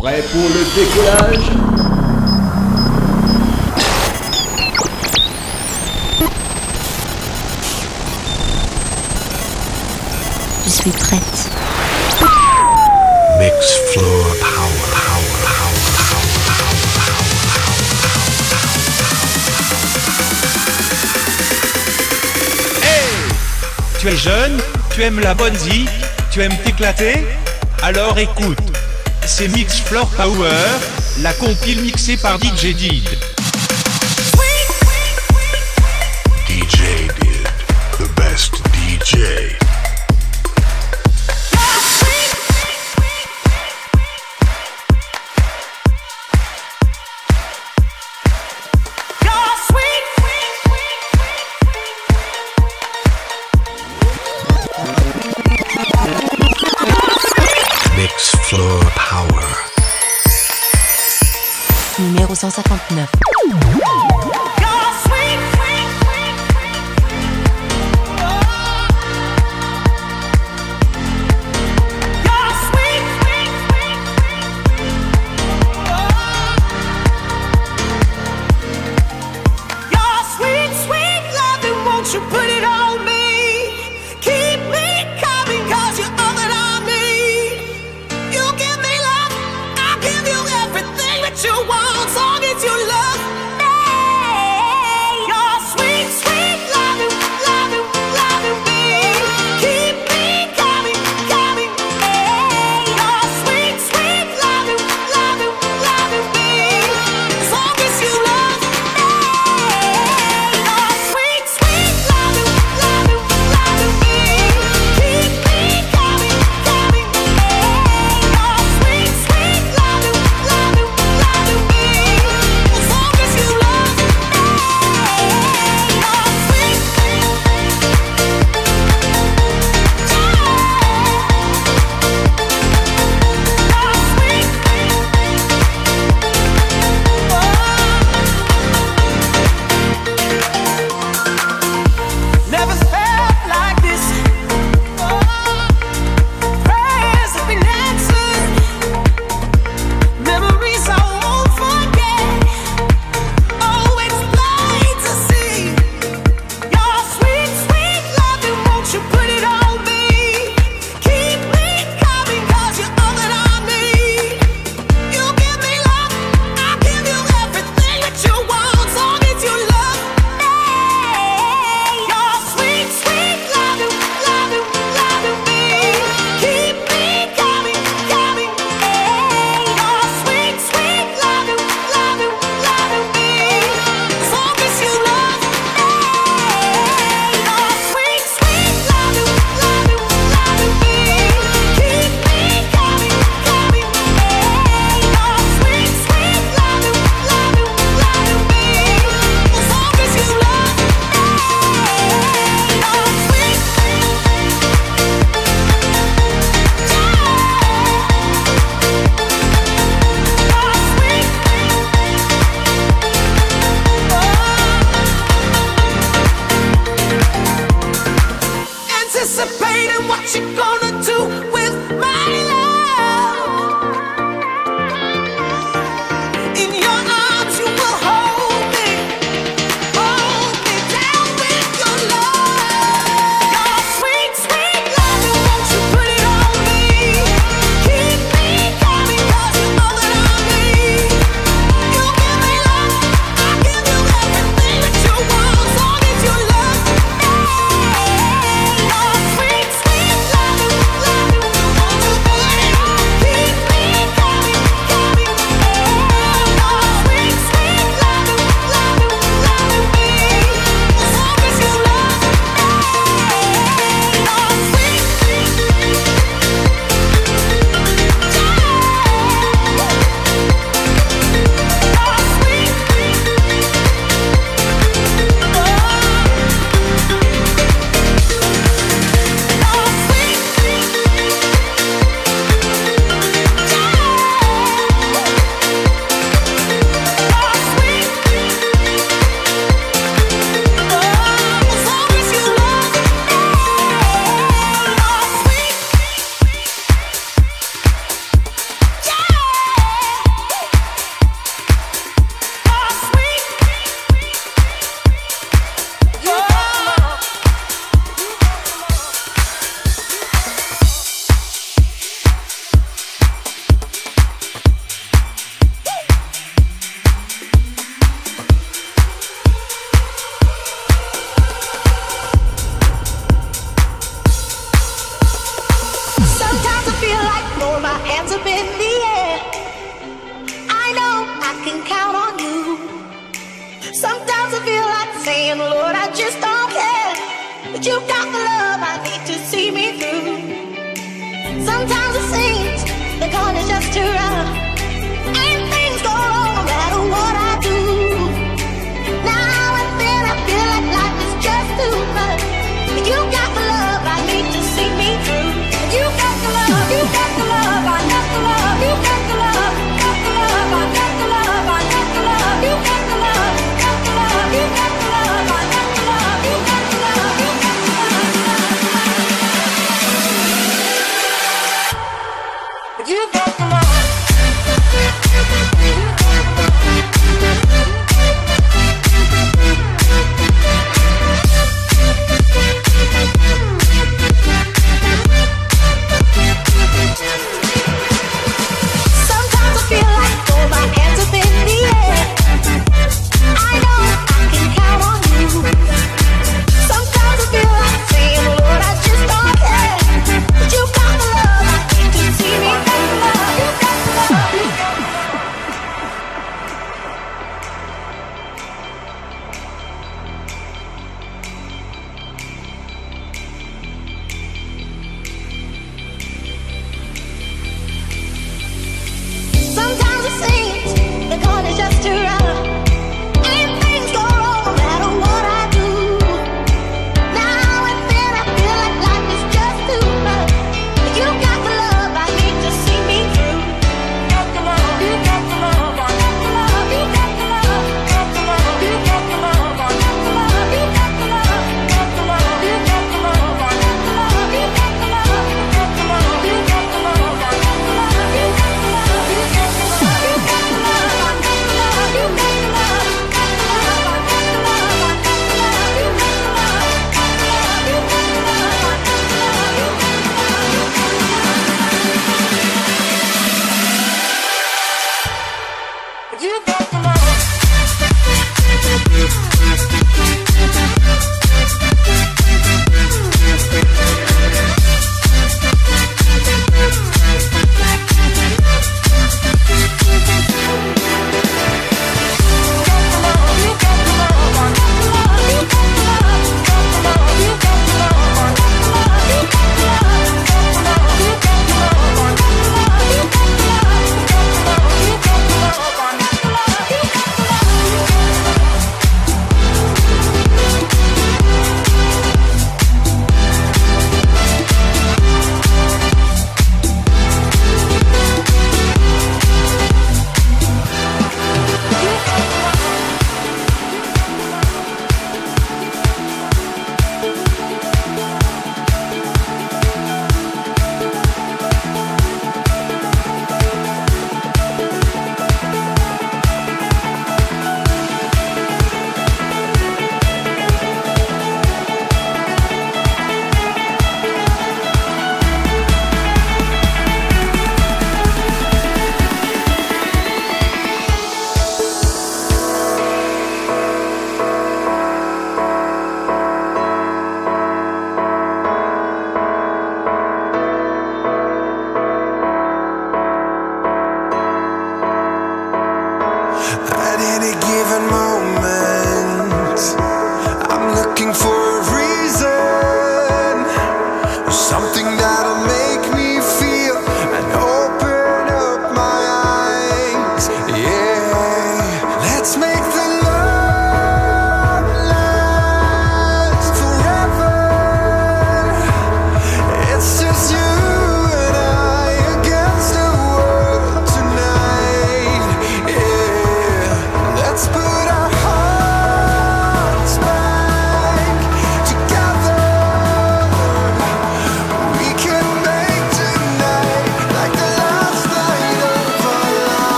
Prêt pour le décollage? Je suis prête. Mix floor power, power, power, power, Hey! Tu es jeune, tu aimes la bonne vie, tu aimes t'éclater? Alors écoute, c'est Mix Floor Power, la compile mixée par DJ Did.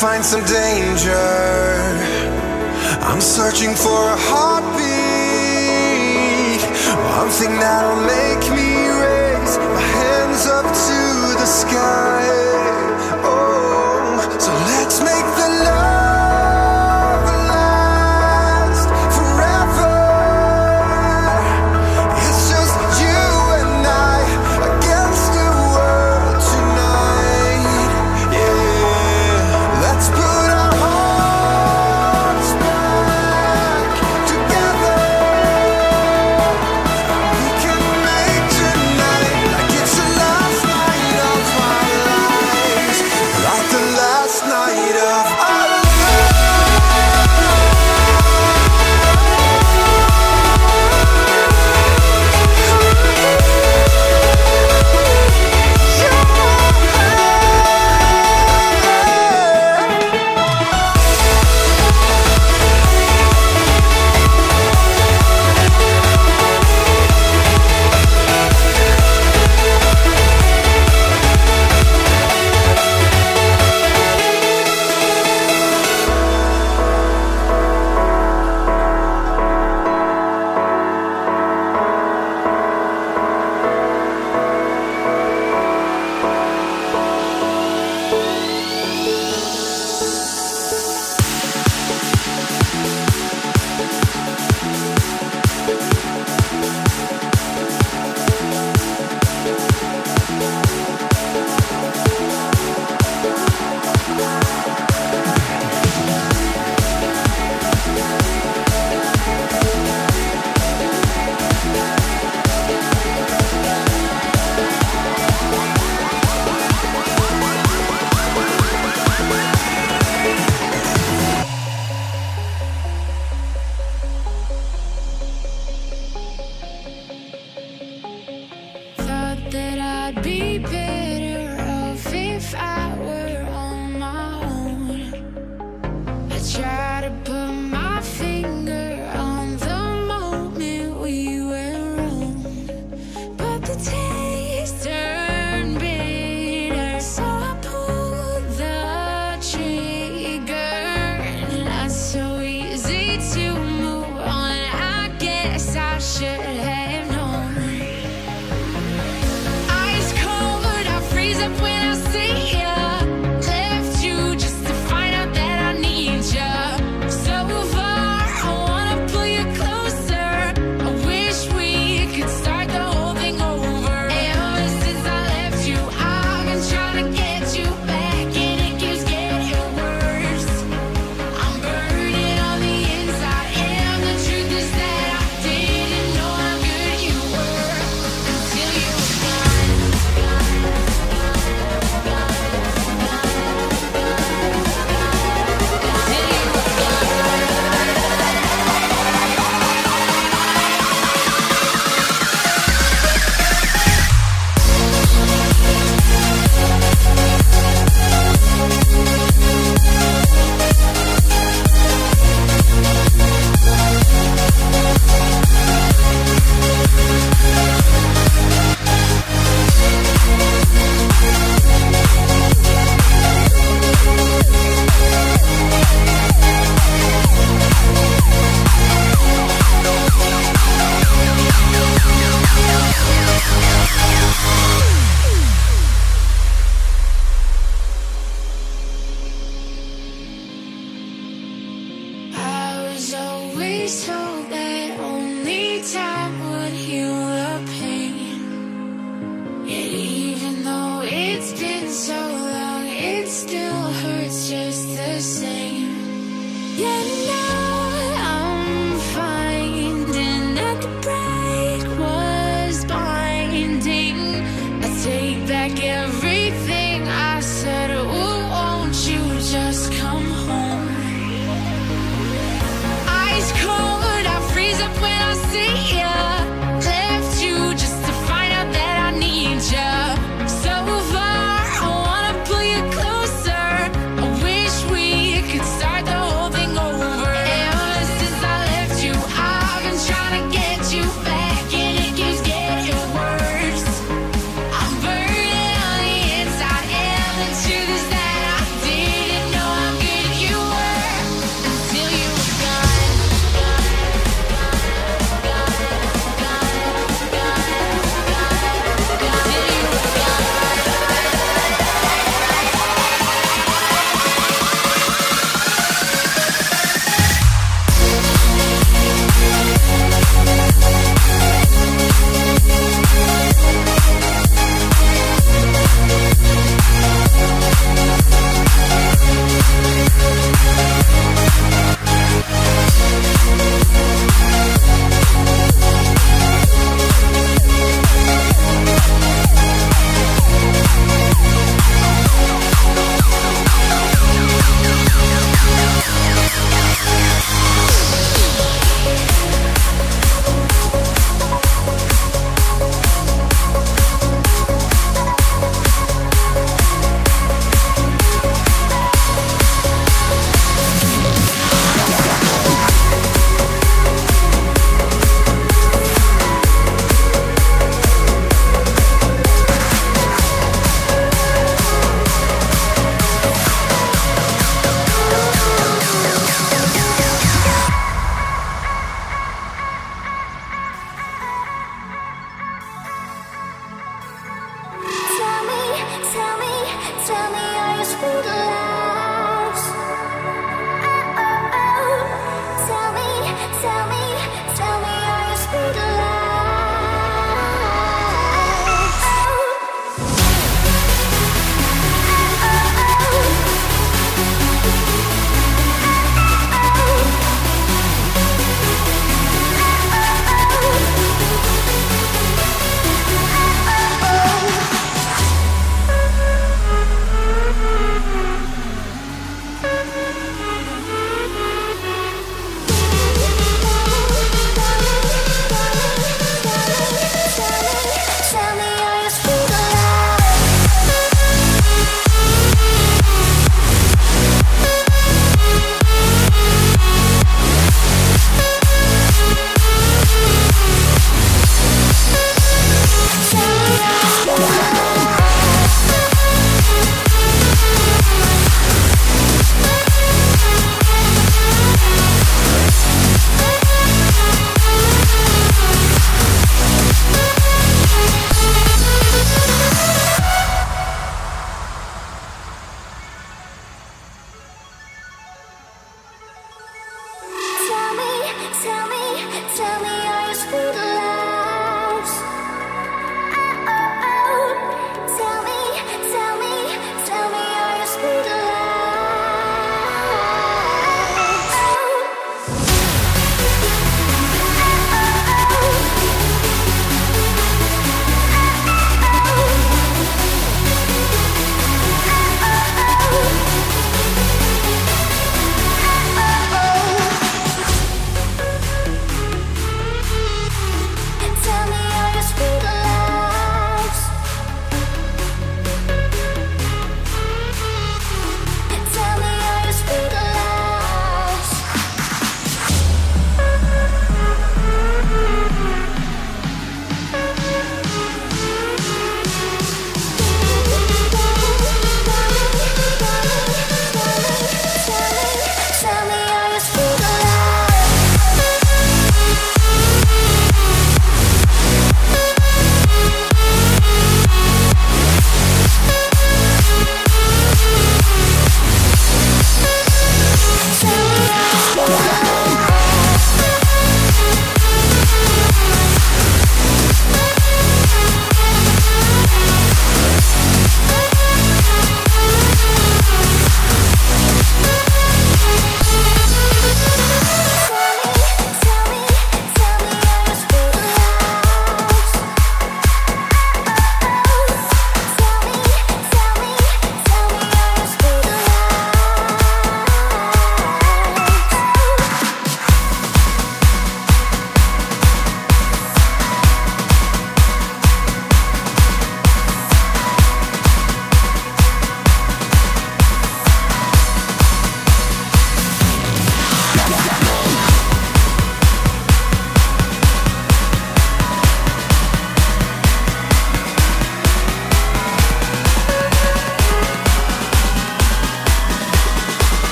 find some danger. I'm searching for a heartbeat, one thing that'll make me raise my hands up to the sky.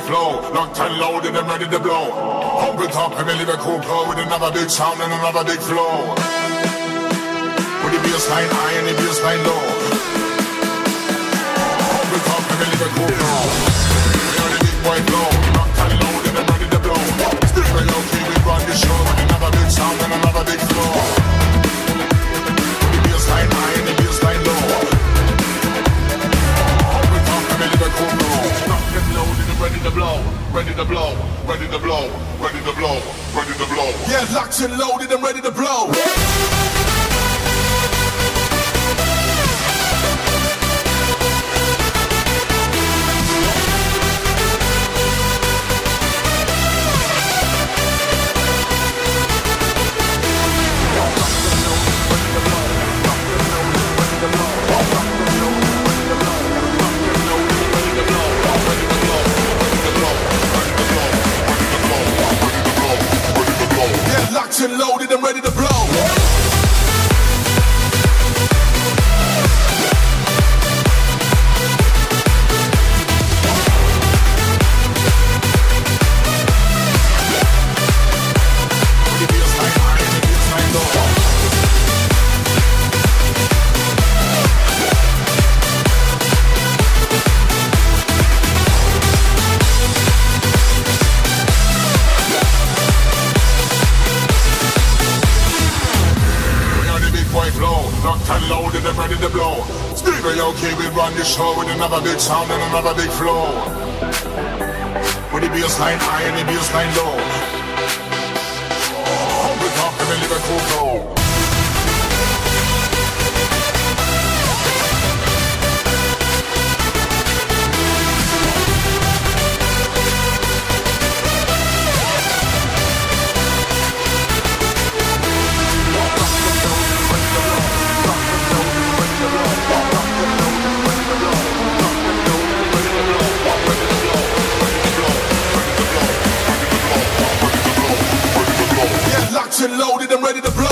Boy flow, locked and loaded and ready to blow. It up and live a cool flow with another big sound and another big flow. With the bass line high and the bass line low. It up and live a flow. We are the big boy flow, blow, ready to blow, ready to blow, ready to blow, ready to blow. Yeah, locked and loaded and ready to blow. Another big sound and another big flow. With the bass line high and the bass line low. Ready to blow.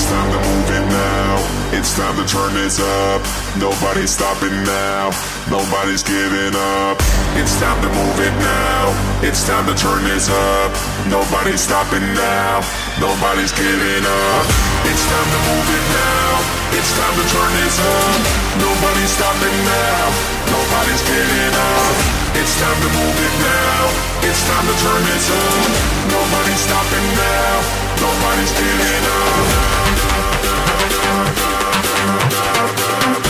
It's time to move it now. It's time to turn this up. Nobody's stopping now. Nobody's giving up. It's time to move it now. It's time to turn this up. Nobody's stopping now. Nobody's giving up. It's time to move it now. It's time to turn this up. Nobody's stopping now. Nobody's giving up. It's time to move it now. It's time to turn this up. Nobody's stopping now. Nobody's giving up.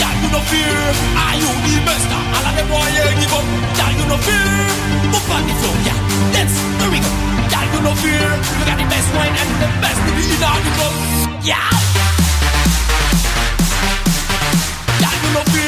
Y'all you no fear. Are you the best? All of them boy ain't give up. Y'all you no fear. Move on the floor, yeah. Dance, there we go. you you no fear. You got the best wine and the best to be in all the club. Yeah. Y'all you no fear.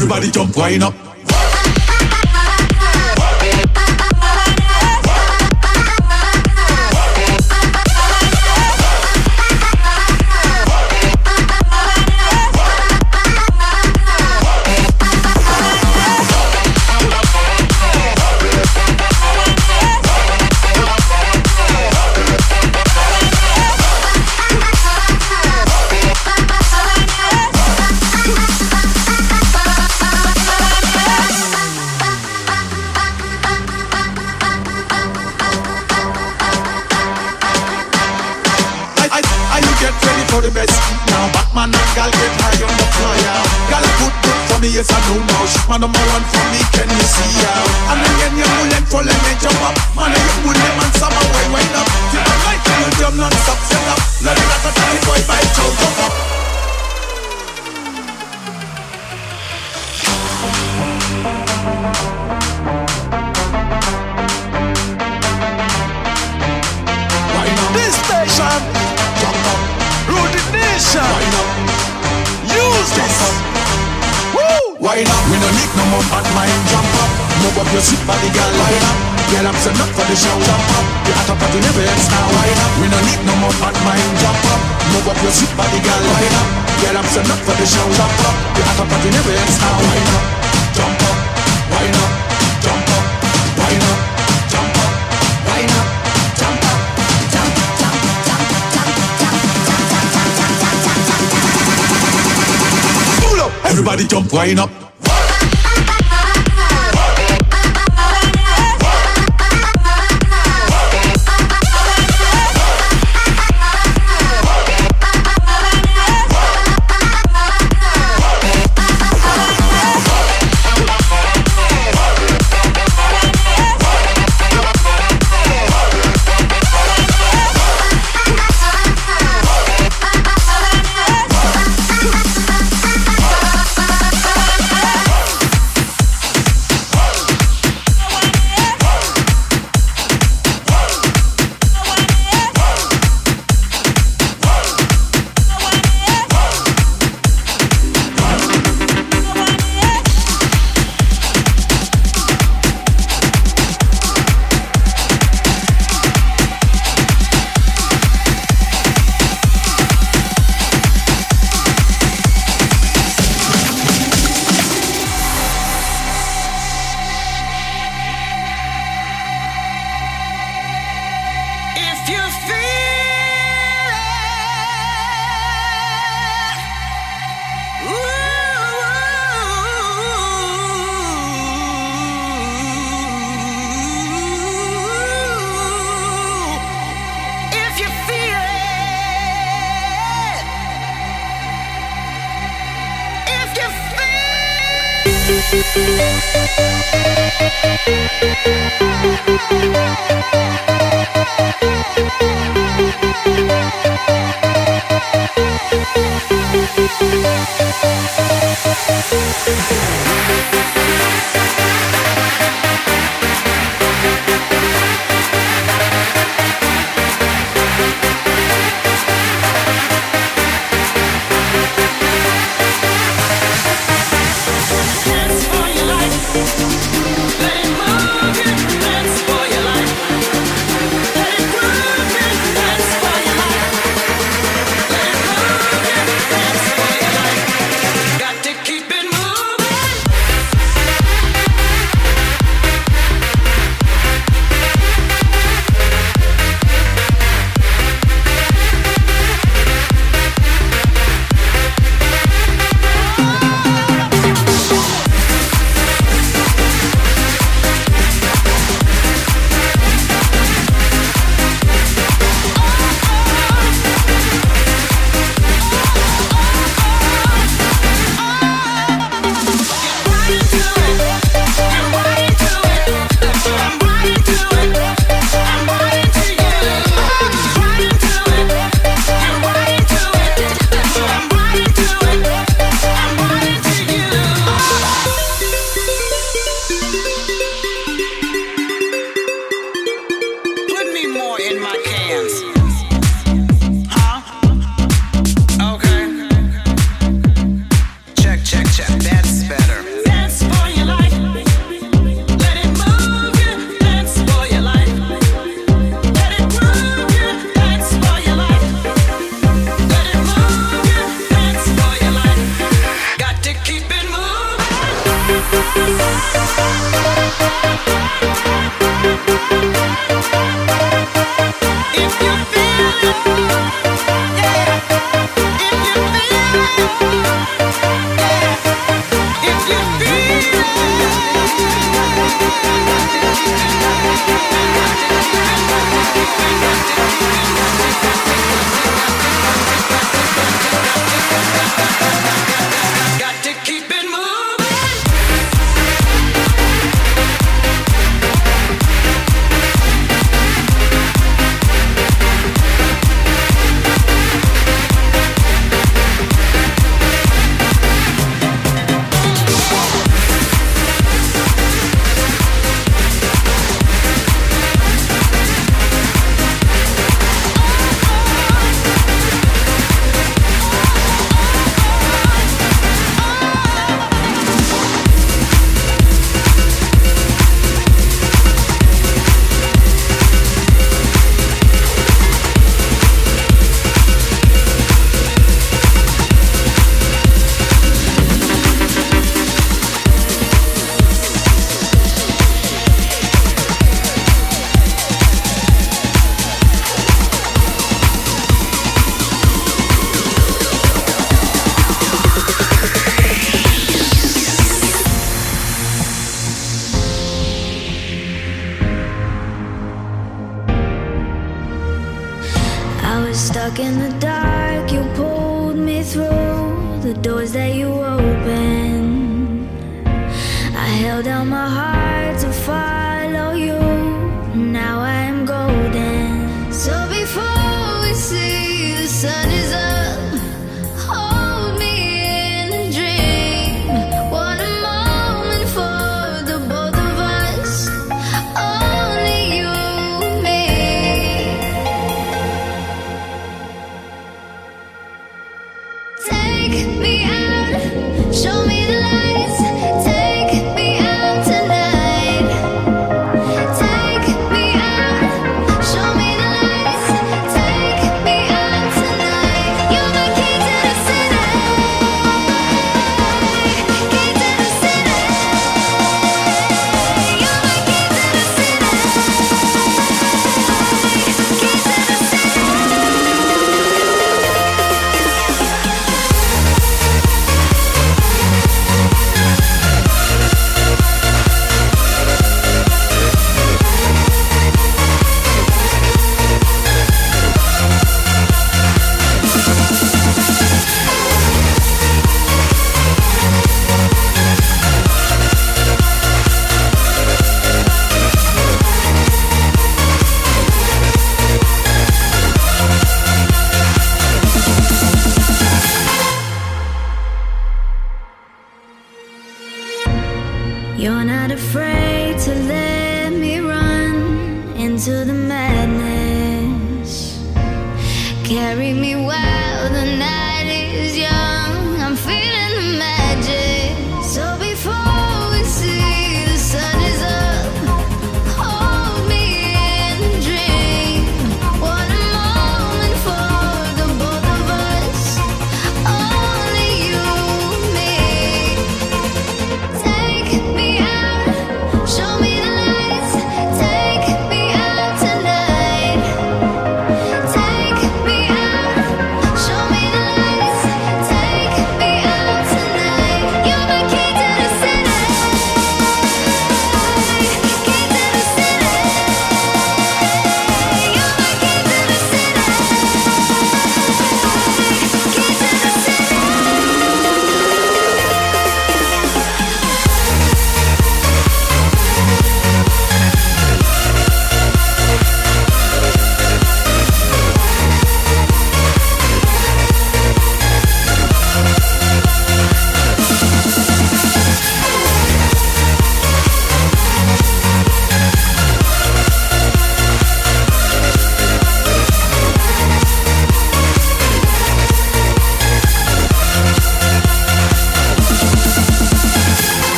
Everybody jump, wind up. place I know now man I'm run for me can you see ya And again you will for let me jump up. Man you will them and some away wind up. Till don't like you jump non-stop set up. Let it out of boy by Joe jump up. This station, up. use this wine up. We no need no more bad mind, jump up. Move up your seat, body girl, line up. girl I'm set up for the show, jump up. You at a party, never end, start wine up. We no need no more bad mind, jump up. Move up your seat, body girl, line up. girl I'm set up for the show, jump up. You at a party, never end, start wine up. Everybody jump, wind up. Take me out, show me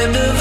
At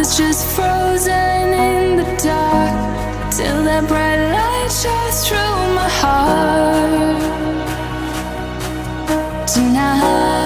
was just frozen in the dark till that bright light shines through my heart tonight.